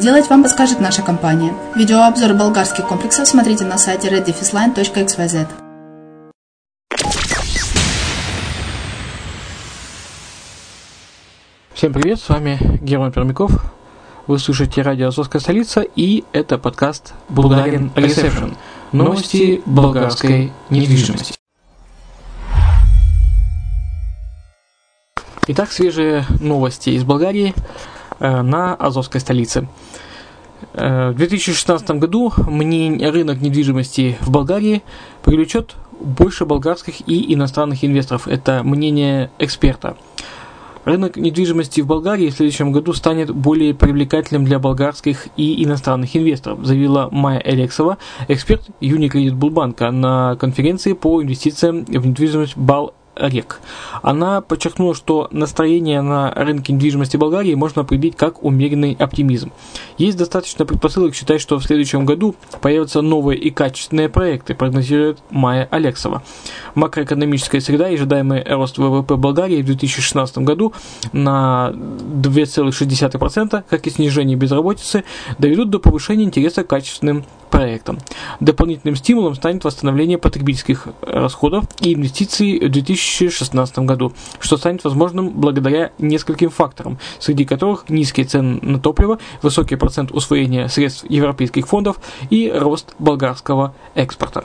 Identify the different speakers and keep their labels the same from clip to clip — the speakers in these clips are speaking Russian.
Speaker 1: сделать, вам подскажет наша компания. Видеообзор болгарских комплексов смотрите на сайте reddefisline.xyz.
Speaker 2: Всем привет, с вами Герман Пермяков. Вы слушаете радио «Азовская столица» и это подкаст «Булгарин Ресепшн». Новости болгарской недвижимости. Итак, свежие новости из Болгарии э, на Азовской столице. Э, в 2016 году мнение, рынок недвижимости в Болгарии привлечет больше болгарских и иностранных инвесторов. Это мнение эксперта. Рынок недвижимости в Болгарии в следующем году станет более привлекательным для болгарских и иностранных инвесторов, заявила Майя Элексова, эксперт Unicredit Булбанка на конференции по инвестициям в недвижимость Бал рек. Она подчеркнула, что настроение на рынке недвижимости Болгарии можно определить как умеренный оптимизм. Есть достаточно предпосылок считать, что в следующем году появятся новые и качественные проекты, прогнозирует Майя Алексова. Макроэкономическая среда и ожидаемый рост ВВП Болгарии в 2016 году на 2,6%, как и снижение безработицы, доведут до повышения интереса к качественным проектам. Дополнительным стимулом станет восстановление потребительских расходов и инвестиций в 2016 году, что станет возможным благодаря нескольким факторам, среди которых низкие цены на топливо, высокий процент усвоения средств европейских фондов и рост болгарского экспорта.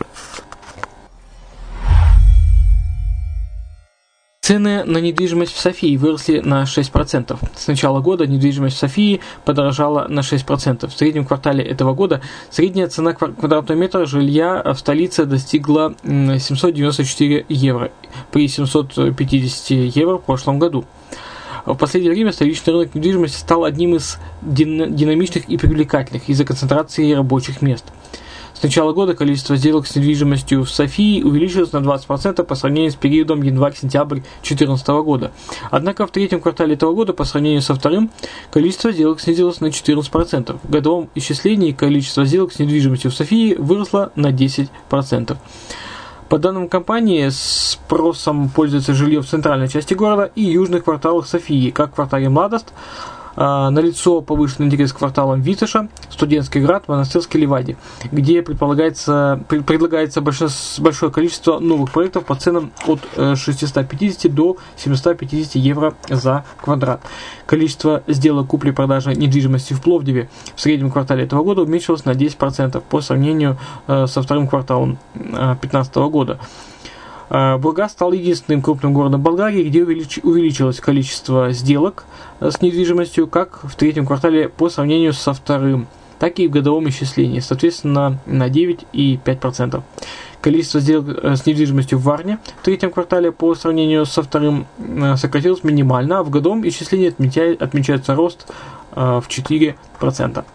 Speaker 2: Цены на недвижимость в Софии выросли на 6%. С начала года недвижимость в Софии подорожала на 6%. В среднем квартале этого года средняя цена квадратного метра жилья в столице достигла 794 евро при 750 евро в прошлом году. В последнее время столичный рынок недвижимости стал одним из динамичных и привлекательных из-за концентрации рабочих мест – с начала года количество сделок с недвижимостью в Софии увеличилось на 20% по сравнению с периодом январь-сентябрь 2014 года. Однако в третьем квартале этого года по сравнению со вторым количество сделок снизилось на 14%. В годовом исчислении количество сделок с недвижимостью в Софии выросло на 10%. По данным компании, спросом пользуется жилье в центральной части города и южных кварталах Софии, как в квартале Младост, налицо повышенный интерес к кварталам Витыша, Студентский град, Монастырский Ливади, где предполагается, предлагается большое, большое количество новых проектов по ценам от 650 э, до 750 евро за квадрат. Количество сделок купли-продажи недвижимости в Пловдиве в среднем квартале этого года уменьшилось на 10% по сравнению э, со вторым кварталом 2015 э, года. Э, Бургас стал единственным крупным городом Болгарии, где увеличилось количество сделок э, с недвижимостью как в третьем квартале по сравнению со вторым, так и в годовом исчислении, соответственно, на 9,5%. Количество сделок э, с недвижимостью в Варне в третьем квартале по сравнению со вторым сократилось минимально, а в годовом исчислении отмечается рост в 4%.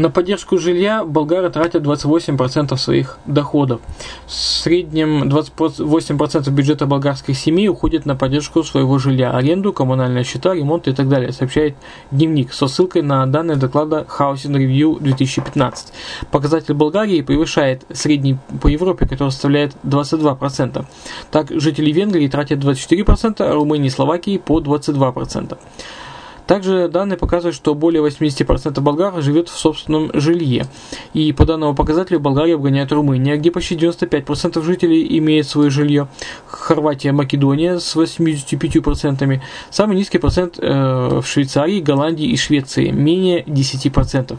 Speaker 2: На поддержку жилья болгары тратят 28% своих доходов. В среднем 28% бюджета болгарских семей уходит на поддержку своего жилья, аренду, коммунальные счета, ремонт и так далее, сообщает Дневник со ссылкой на данные доклада Housing Review 2015. Показатель Болгарии превышает средний по Европе, который составляет 22%. Так, жители Венгрии тратят 24%, а Румынии и Словакии по 22%. Также данные показывают, что более 80% болгар живет в собственном жилье. И по данному показателю Болгария обгоняет Румыния, где почти 95% жителей имеет свое жилье. Хорватия, Македония с 85%. Самый низкий процент э, в Швейцарии, Голландии и Швеции, менее 10%.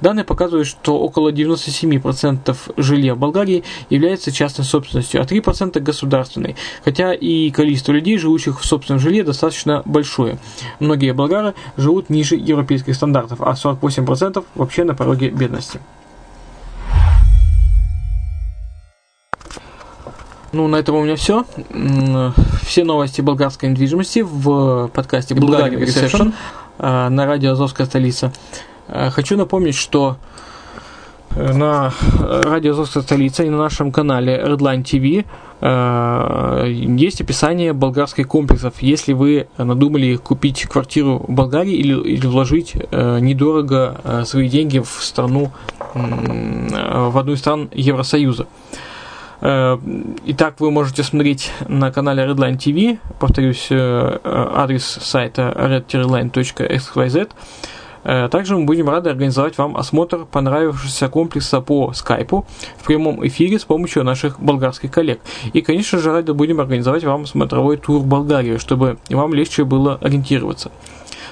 Speaker 2: Данные показывают, что около 97% жилья в Болгарии является частной собственностью, а 3% государственной. Хотя и количество людей, живущих в собственном жилье, достаточно большое. Многие болгары Катара живут ниже европейских стандартов, а 48% вообще на пороге бедности. Ну, на этом у меня все. Все новости болгарской недвижимости в подкасте Bulgarian Reception э, на радио Азовская столица. Э, хочу напомнить, что э, на радио Азовская столица и на нашем канале Redline TV Э, есть описание болгарских комплексов. Если вы надумали купить квартиру в Болгарии или, или вложить э, недорого э, свои деньги в страну, в одну из стран Евросоюза. Итак, вы можете смотреть на канале Redline TV, повторюсь, адрес сайта red-line.xyz. Э, также мы будем рады организовать вам осмотр понравившегося комплекса по скайпу в прямом эфире с помощью наших болгарских коллег. И, конечно же, рады будем организовать вам смотровой тур в Болгарию, чтобы вам легче было ориентироваться.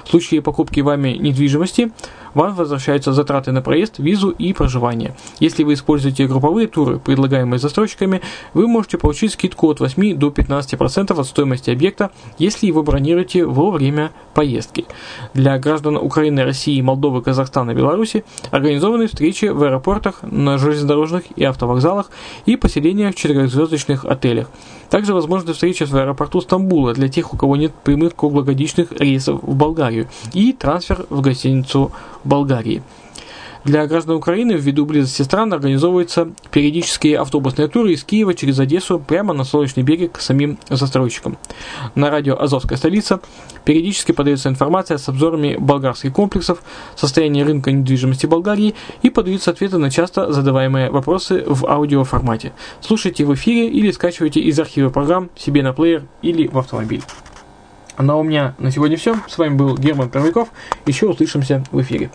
Speaker 2: В случае покупки вами недвижимости вам возвращаются затраты на проезд, визу и проживание. Если вы используете групповые туры, предлагаемые застройщиками, вы можете получить скидку от 8 до 15% от стоимости объекта, если его бронируете во время поездки. Для граждан Украины, России, Молдовы, Казахстана и Беларуси организованы встречи в аэропортах, на железнодорожных и автовокзалах и поселения в четырехзвездочных отелях. Также возможны встречи в аэропорту Стамбула для тех, у кого нет прямых круглогодичных рейсов в Болгарию и трансфер в гостиницу Болгарии. Для граждан Украины ввиду близости стран организовываются периодические автобусные туры из Киева через Одессу прямо на Солнечный берег к самим застройщикам. На радио «Азовская столица» периодически подается информация с обзорами болгарских комплексов, состояния рынка недвижимости Болгарии и подаются ответы на часто задаваемые вопросы в аудиоформате. Слушайте в эфире или скачивайте из архива программ себе на плеер или в автомобиль. Ну у меня на сегодня все. С вами был Герман Первиков. Еще услышимся в эфире.